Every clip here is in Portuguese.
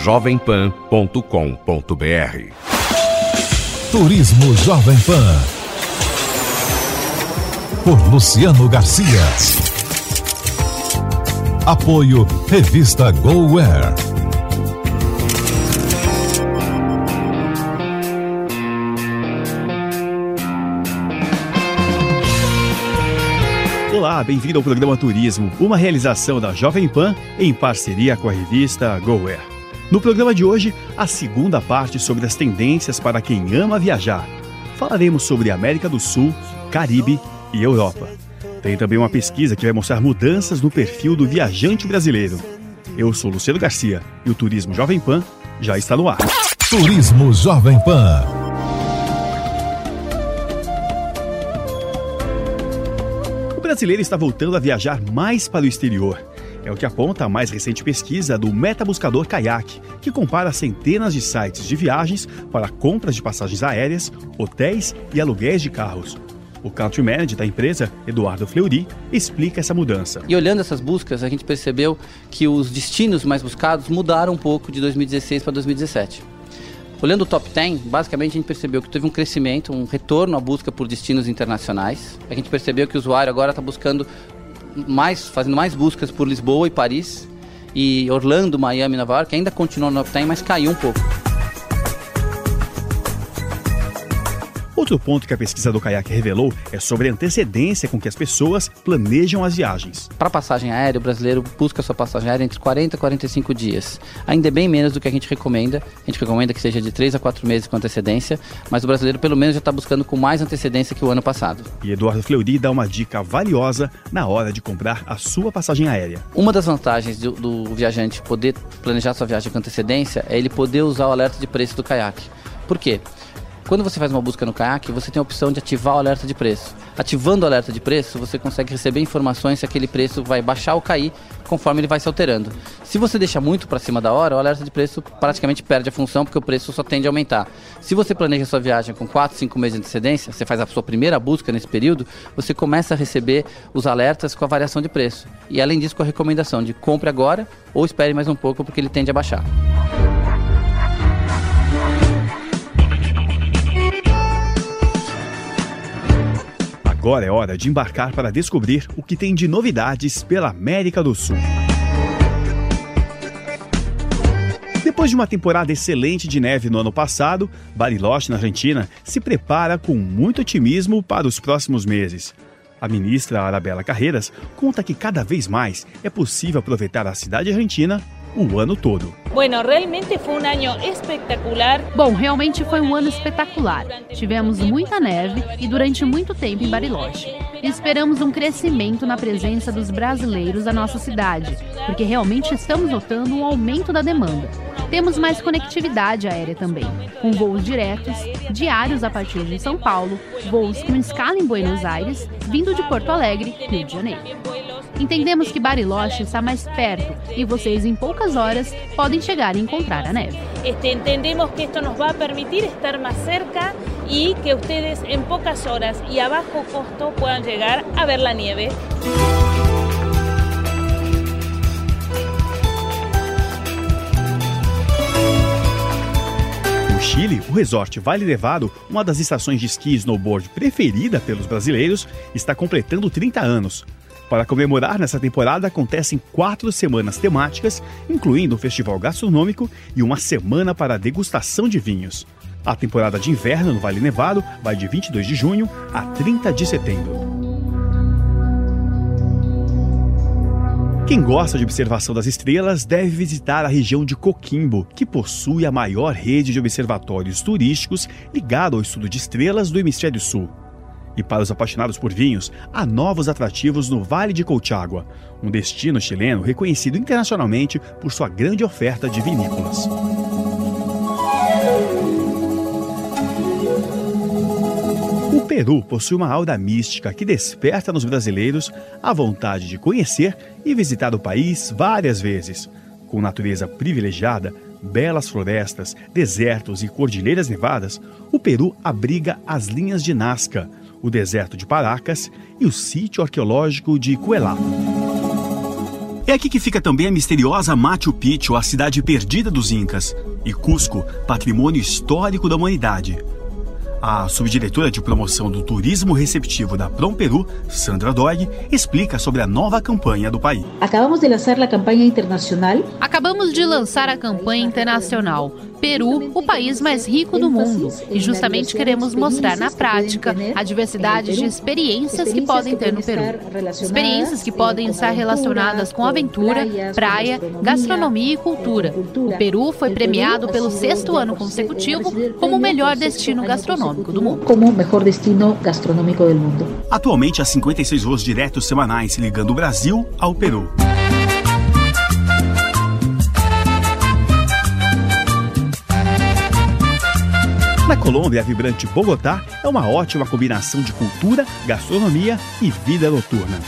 jovempan.com.br Turismo Jovem Pan. Por Luciano Garcia. Apoio Revista GoWare. Olá, bem-vindo ao programa Turismo, uma realização da Jovem Pan em parceria com a revista GoWare. No programa de hoje, a segunda parte sobre as tendências para quem ama viajar. Falaremos sobre América do Sul, Caribe e Europa. Tem também uma pesquisa que vai mostrar mudanças no perfil do viajante brasileiro. Eu sou Luciano Garcia e o Turismo Jovem Pan já está no ar. Turismo Jovem Pan. O brasileiro está voltando a viajar mais para o exterior. É o que aponta a mais recente pesquisa do Metabuscador Kayak, que compara centenas de sites de viagens para compras de passagens aéreas, hotéis e aluguéis de carros. O country manager da empresa, Eduardo Fleury, explica essa mudança. E olhando essas buscas, a gente percebeu que os destinos mais buscados mudaram um pouco de 2016 para 2017. Olhando o top 10, basicamente a gente percebeu que teve um crescimento, um retorno à busca por destinos internacionais. A gente percebeu que o usuário agora está buscando mais, fazendo mais buscas por Lisboa e Paris. E Orlando, Miami, Nova York ainda continuam no top 10, mas caiu um pouco. Outro ponto que a pesquisa do Kayak revelou é sobre a antecedência com que as pessoas planejam as viagens. Para passagem aérea, o brasileiro busca sua passagem aérea entre 40 e 45 dias. Ainda é bem menos do que a gente recomenda. A gente recomenda que seja de 3 a 4 meses com antecedência, mas o brasileiro pelo menos já está buscando com mais antecedência que o ano passado. E Eduardo Fleury dá uma dica valiosa na hora de comprar a sua passagem aérea. Uma das vantagens do, do viajante poder planejar sua viagem com antecedência é ele poder usar o alerta de preço do caiaque. Por quê? Quando você faz uma busca no caiaque, você tem a opção de ativar o alerta de preço. Ativando o alerta de preço, você consegue receber informações se aquele preço vai baixar ou cair conforme ele vai se alterando. Se você deixa muito para cima da hora, o alerta de preço praticamente perde a função porque o preço só tende a aumentar. Se você planeja sua viagem com 4, 5 meses de antecedência, você faz a sua primeira busca nesse período, você começa a receber os alertas com a variação de preço. E além disso, com a recomendação de compre agora ou espere mais um pouco porque ele tende a baixar. Agora é hora de embarcar para descobrir o que tem de novidades pela América do Sul. Depois de uma temporada excelente de neve no ano passado, Bariloche, na Argentina, se prepara com muito otimismo para os próximos meses. A ministra Arabella Carreiras conta que cada vez mais é possível aproveitar a cidade argentina o ano todo. Bueno, realmente foi um ano espetacular. Bom, realmente foi um ano espetacular. Tivemos muita neve e durante muito tempo em Bariloche. Esperamos um crescimento na presença dos brasileiros na nossa cidade, porque realmente estamos notando um aumento da demanda. Temos mais conectividade aérea também, com voos diretos, diários a partir de São Paulo, voos com escala em Buenos Aires, vindo de Porto Alegre, Rio de Janeiro. Entendemos que Bariloche está mais perto e vocês, em poucas horas, podem chegar e encontrar a neve. Entendemos que esto nos va a permitir estar más cerca y que ustedes en pocas horas y a bajo costo puedan llegar a ver la nieve. Chile, o resort Vale Nevado, uma das estações de esqui e snowboard preferida pelos brasileiros, está completando 30 anos. Para comemorar nessa temporada acontecem quatro semanas temáticas, incluindo um festival gastronômico e uma semana para degustação de vinhos. A temporada de inverno no Vale Nevado vai de 22 de junho a 30 de setembro. Quem gosta de observação das estrelas deve visitar a região de Coquimbo, que possui a maior rede de observatórios turísticos ligada ao estudo de estrelas do Hemisfério Sul. E para os apaixonados por vinhos, há novos atrativos no Vale de Colchagua, um destino chileno reconhecido internacionalmente por sua grande oferta de vinícolas. Peru possui uma aura mística que desperta nos brasileiros a vontade de conhecer e visitar o país várias vezes. Com natureza privilegiada, belas florestas, desertos e cordilheiras nevadas, o Peru abriga as linhas de Nazca, o deserto de Paracas e o sítio arqueológico de Cuelá. É aqui que fica também a misteriosa Machu Picchu, a cidade perdida dos Incas, e Cusco, patrimônio histórico da humanidade. A subdiretora de promoção do turismo receptivo da Prom Peru, Sandra Dog, explica sobre a nova campanha do país. Acabamos de lançar a campanha internacional. Acabamos de lançar a campanha internacional Peru, o país mais rico do mundo, e justamente queremos mostrar na prática a diversidade de experiências que podem ter no Peru. Experiências que podem estar relacionadas com aventura, praia, gastronomia e cultura. O Peru foi premiado pelo sexto ano consecutivo como o melhor destino gastronômico do mundo. Como o melhor destino gastronômico do mundo. Atualmente há 56 voos diretos semanais ligando o Brasil ao Peru. Na Colômbia, a vibrante Bogotá é uma ótima combinação de cultura, gastronomia e vida noturna.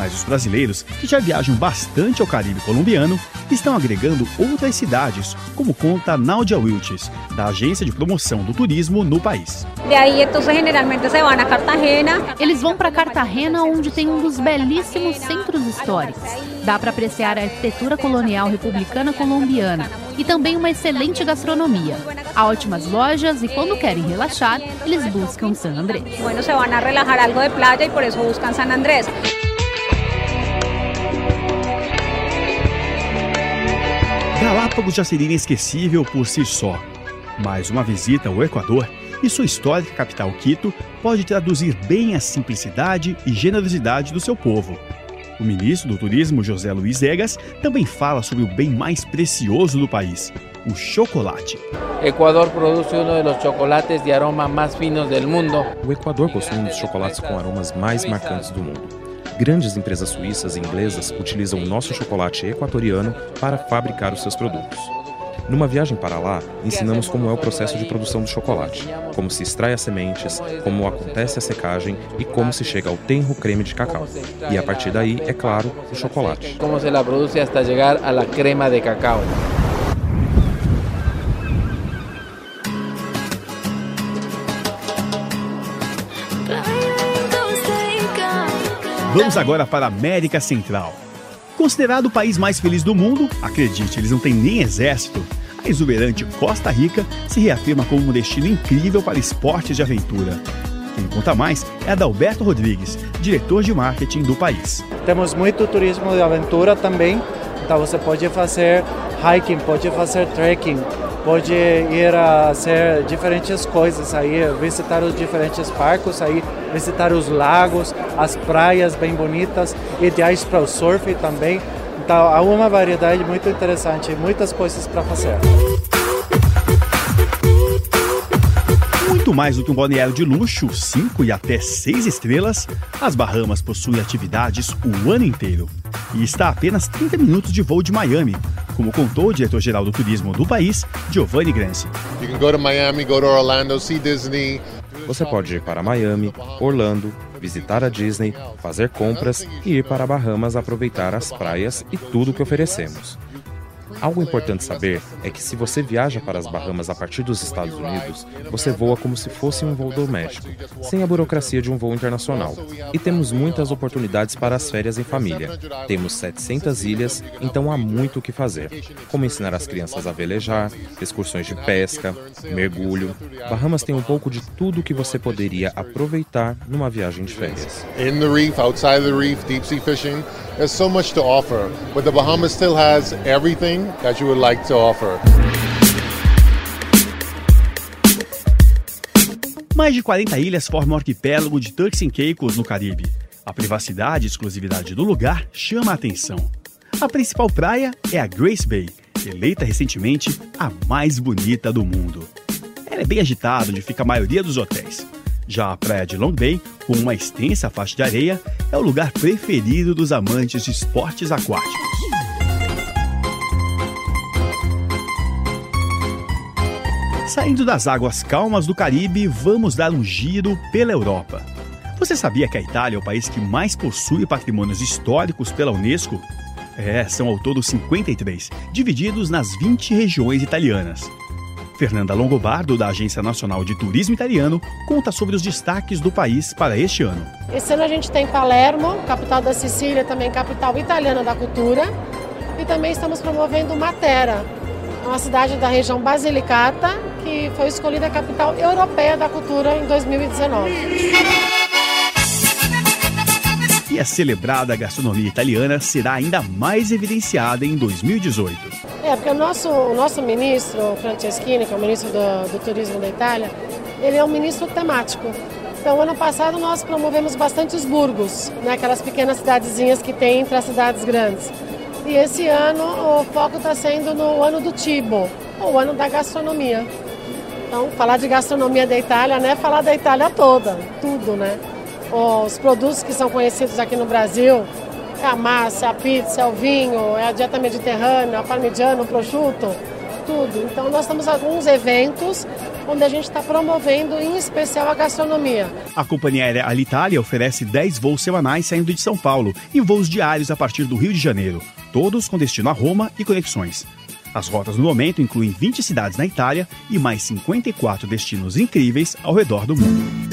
Mas os brasileiros, que já viajam bastante ao Caribe colombiano, estão agregando outras cidades, como conta Náudia Wilches, da Agência de Promoção do Turismo no país. Eles vão para Cartagena, onde tem um dos belíssimos centros históricos. Dá para apreciar a arquitetura colonial republicana colombiana e também uma excelente gastronomia. Há ótimas lojas e quando querem relaxar, eles buscam San Andrés. Bueno, se van a relajar algo de playa y por eso buscan San Andrés. Galápagos já seria inesquecível por si só, mas uma visita ao Equador e sua histórica capital Quito pode traduzir bem a simplicidade e generosidade do seu povo. O ministro do Turismo, José Luiz Egas, também fala sobre o bem mais precioso do país, o chocolate. Equador produz um dos chocolates de aroma mais finos do mundo. O Equador possui um dos chocolates com aromas mais marcantes do mundo. Grandes empresas suíças e inglesas utilizam o nosso chocolate equatoriano para fabricar os seus produtos. Numa viagem para lá, ensinamos como é o processo de produção do chocolate, como se extrai as sementes, como acontece a secagem e como se chega ao tenro creme de cacau. E a partir daí, é claro, o chocolate. Como se la produce hasta llegar a la crema de cacao. Vamos agora para a América Central. Considerado o país mais feliz do mundo, acredite, eles não têm nem exército. A exuberante Costa Rica se reafirma como um destino incrível para esportes de aventura. Quem conta mais é Adalberto Rodrigues, diretor de marketing do país. Temos muito turismo de aventura também, então você pode fazer hiking, pode fazer trekking, pode ir a fazer diferentes coisas aí, visitar os diferentes parques aí, visitar os lagos, as praias bem bonitas, ideais para o surf também. Então há uma variedade muito interessante, muitas coisas para fazer. Muito mais do que um balneário de luxo, 5 e até 6 estrelas, as Bahamas possuem atividades o ano inteiro. E está a apenas 30 minutos de voo de Miami, como contou o diretor-geral do turismo do país, Giovanni Granci. Você pode ir para Miami, Orlando, visitar a Disney, fazer compras e ir para Bahamas aproveitar as praias e tudo que oferecemos. Algo importante saber é que se você viaja para as Bahamas a partir dos Estados Unidos, você voa como se fosse um voo doméstico, sem a burocracia de um voo internacional. E temos muitas oportunidades para as férias em família. Temos 700 ilhas, então há muito o que fazer, como ensinar as crianças a velejar, excursões de pesca, mergulho. Bahamas tem um pouco de tudo que você poderia aproveitar numa viagem de férias. In the reef, outside the reef, deep sea fishing, there's so much to offer, but the Bahamas still has everything that you would like to offer. Mais de 40 ilhas formam o arquipélago de Turks and Caicos no Caribe. A privacidade e exclusividade do lugar chama a atenção. A principal praia é a Grace Bay, eleita recentemente a mais bonita do mundo. Ela é bem agitada, onde fica a maioria dos hotéis. Já a praia de Long Bay, com uma extensa faixa de areia, é o lugar preferido dos amantes de esportes aquáticos. Saindo das águas calmas do Caribe, vamos dar um giro pela Europa. Você sabia que a Itália é o país que mais possui patrimônios históricos pela Unesco? É, são ao todo 53, divididos nas 20 regiões italianas. Fernanda Longobardo, da Agência Nacional de Turismo Italiano, conta sobre os destaques do país para este ano. Esse ano a gente tem Palermo, capital da Sicília, também capital italiana da cultura, e também estamos promovendo Matera, uma cidade da região Basilicata, que foi escolhida a capital europeia da cultura em 2019 e a celebrada gastronomia italiana será ainda mais evidenciada em 2018. É, porque o nosso, o nosso ministro, Franceschini, que é o ministro do, do Turismo da Itália, ele é um ministro temático. Então, ano passado nós promovemos bastante os burgos, né, aquelas pequenas cidadezinhas que tem entre as cidades grandes. E esse ano o foco está sendo no ano do Tibo, o ano da gastronomia. Então, falar de gastronomia da Itália não é falar da Itália toda, tudo, né? os produtos que são conhecidos aqui no Brasil, a massa, a pizza, o vinho, é a dieta mediterrânea, a parmigiano, o prosciutto, tudo. Então nós temos alguns eventos onde a gente está promovendo em especial a gastronomia. A companhia aérea Alitalia oferece 10 voos semanais saindo de São Paulo e voos diários a partir do Rio de Janeiro, todos com destino a Roma e conexões. As rotas no momento incluem 20 cidades na Itália e mais 54 destinos incríveis ao redor do mundo.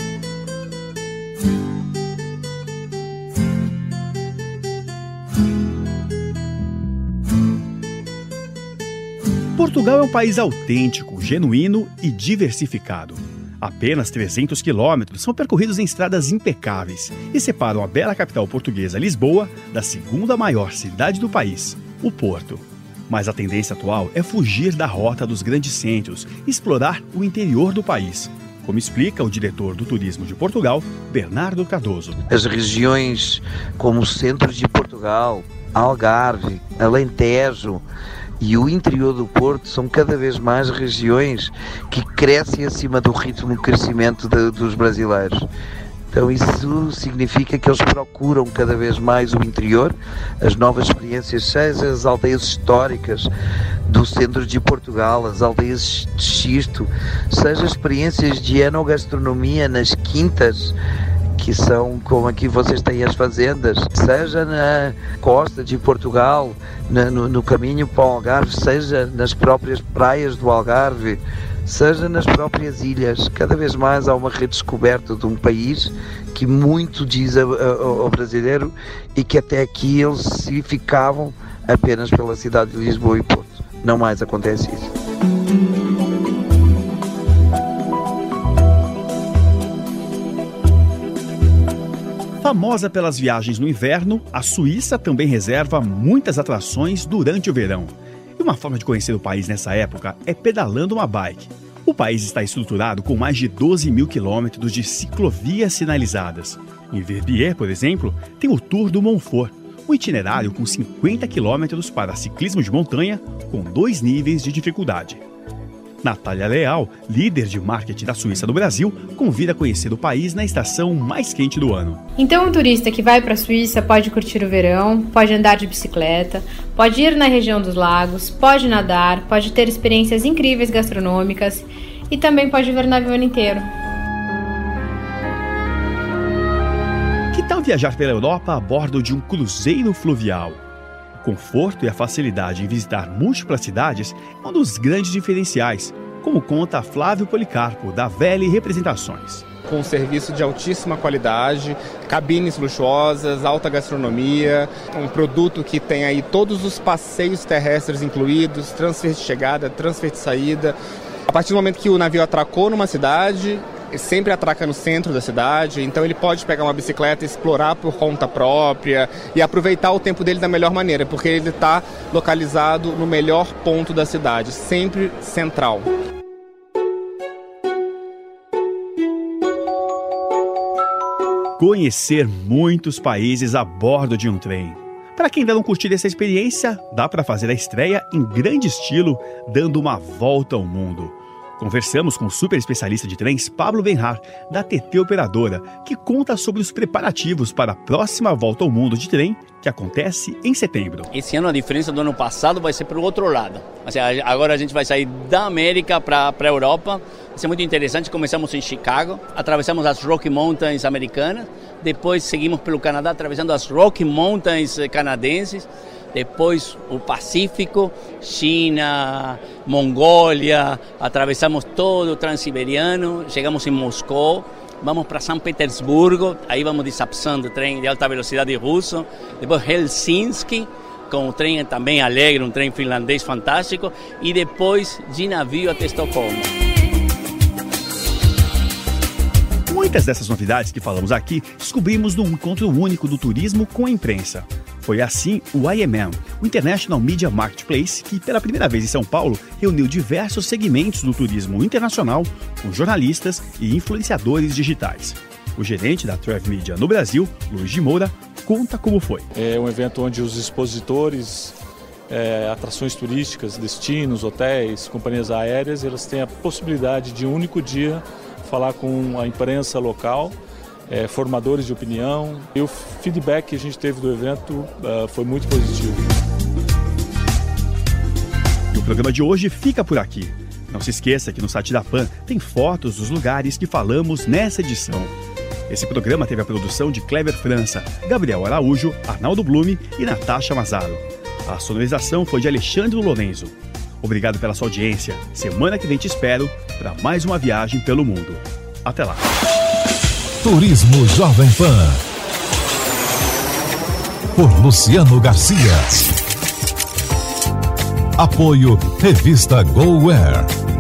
Portugal é um país autêntico, genuíno e diversificado. Apenas 300 quilômetros são percorridos em estradas impecáveis e separam a bela capital portuguesa, Lisboa, da segunda maior cidade do país, o Porto. Mas a tendência atual é fugir da rota dos grandes centros e explorar o interior do país, como explica o diretor do Turismo de Portugal, Bernardo Cardoso. As regiões como o centro de Portugal, Algarve, Alentejo, e o interior do Porto são cada vez mais regiões que crescem acima do ritmo de crescimento de, dos brasileiros. Então isso significa que eles procuram cada vez mais o interior, as novas experiências, seja as aldeias históricas do centro de Portugal, as aldeias de xisto, seja experiências de enogastronomia nas quintas, que são como aqui vocês têm as fazendas, seja na costa de Portugal, na, no, no caminho para o Algarve, seja nas próprias praias do Algarve, seja nas próprias ilhas. Cada vez mais há uma redescoberta de um país que muito diz ao brasileiro e que até aqui eles se ficavam apenas pela cidade de Lisboa e Porto. Não mais acontece isso. Famosa pelas viagens no inverno, a Suíça também reserva muitas atrações durante o verão. E uma forma de conhecer o país nessa época é pedalando uma bike. O país está estruturado com mais de 12 mil quilômetros de ciclovias sinalizadas. Em Verbier, por exemplo, tem o Tour do Montfort, um itinerário com 50 quilômetros para ciclismo de montanha com dois níveis de dificuldade. Natália Leal, líder de marketing da Suíça do Brasil, convida a conhecer o país na estação mais quente do ano. Então, um turista que vai para a Suíça pode curtir o verão, pode andar de bicicleta, pode ir na região dos lagos, pode nadar, pode ter experiências incríveis gastronômicas e também pode ver o navio ano inteiro. Que tal viajar pela Europa a bordo de um cruzeiro fluvial? Conforto e a facilidade em visitar múltiplas cidades é um dos grandes diferenciais, como conta Flávio Policarpo, da Vele Representações com um serviço de altíssima qualidade, cabines luxuosas, alta gastronomia, um produto que tem aí todos os passeios terrestres incluídos, transfer de chegada, transfer de saída. A partir do momento que o navio atracou numa cidade, sempre atraca no centro da cidade, então ele pode pegar uma bicicleta, explorar por conta própria e aproveitar o tempo dele da melhor maneira, porque ele está localizado no melhor ponto da cidade, sempre central. Conhecer muitos países a bordo de um trem. Para quem ainda não curtiu essa experiência, dá para fazer a estreia em grande estilo, dando uma volta ao mundo Conversamos com o super especialista de trens Pablo Benhar, da TT Operadora, que conta sobre os preparativos para a próxima volta ao mundo de trem, que acontece em setembro. Esse ano a diferença do ano passado vai ser para o outro lado. agora a gente vai sair da América para a Europa. Vai ser muito interessante. Começamos em Chicago, atravessamos as Rocky Mountains americanas, depois seguimos pelo Canadá, atravessando as Rocky Mountains eh, canadenses depois o Pacífico, China, Mongólia, atravessamos todo o Transiberiano, chegamos em Moscou, vamos para São Petersburgo, aí vamos de Sapsan, trem de alta velocidade russo, depois Helsinki, com o trem também alegre, um trem finlandês fantástico, e depois de navio até Estocolmo. Muitas dessas novidades que falamos aqui descobrimos no encontro único do turismo com a imprensa. Foi assim o IMM, o International Media Marketplace, que pela primeira vez em São Paulo reuniu diversos segmentos do turismo internacional com jornalistas e influenciadores digitais. O gerente da Travel Media no Brasil, Luiz de Moura, conta como foi. É um evento onde os expositores, é, atrações turísticas, destinos, hotéis, companhias aéreas, elas têm a possibilidade de um único dia falar com a imprensa local é, formadores de opinião. E o feedback que a gente teve do evento uh, foi muito positivo. E o programa de hoje fica por aqui. Não se esqueça que no site da PAN tem fotos dos lugares que falamos nessa edição. Esse programa teve a produção de Kleber França, Gabriel Araújo, Arnaldo Blume e Natasha Mazaro. A sonorização foi de Alexandre Lorenzo. Obrigado pela sua audiência. Semana que vem te espero para mais uma viagem pelo mundo. Até lá. Turismo Jovem Pan. Por Luciano Garcia. Apoio Revista GoWare.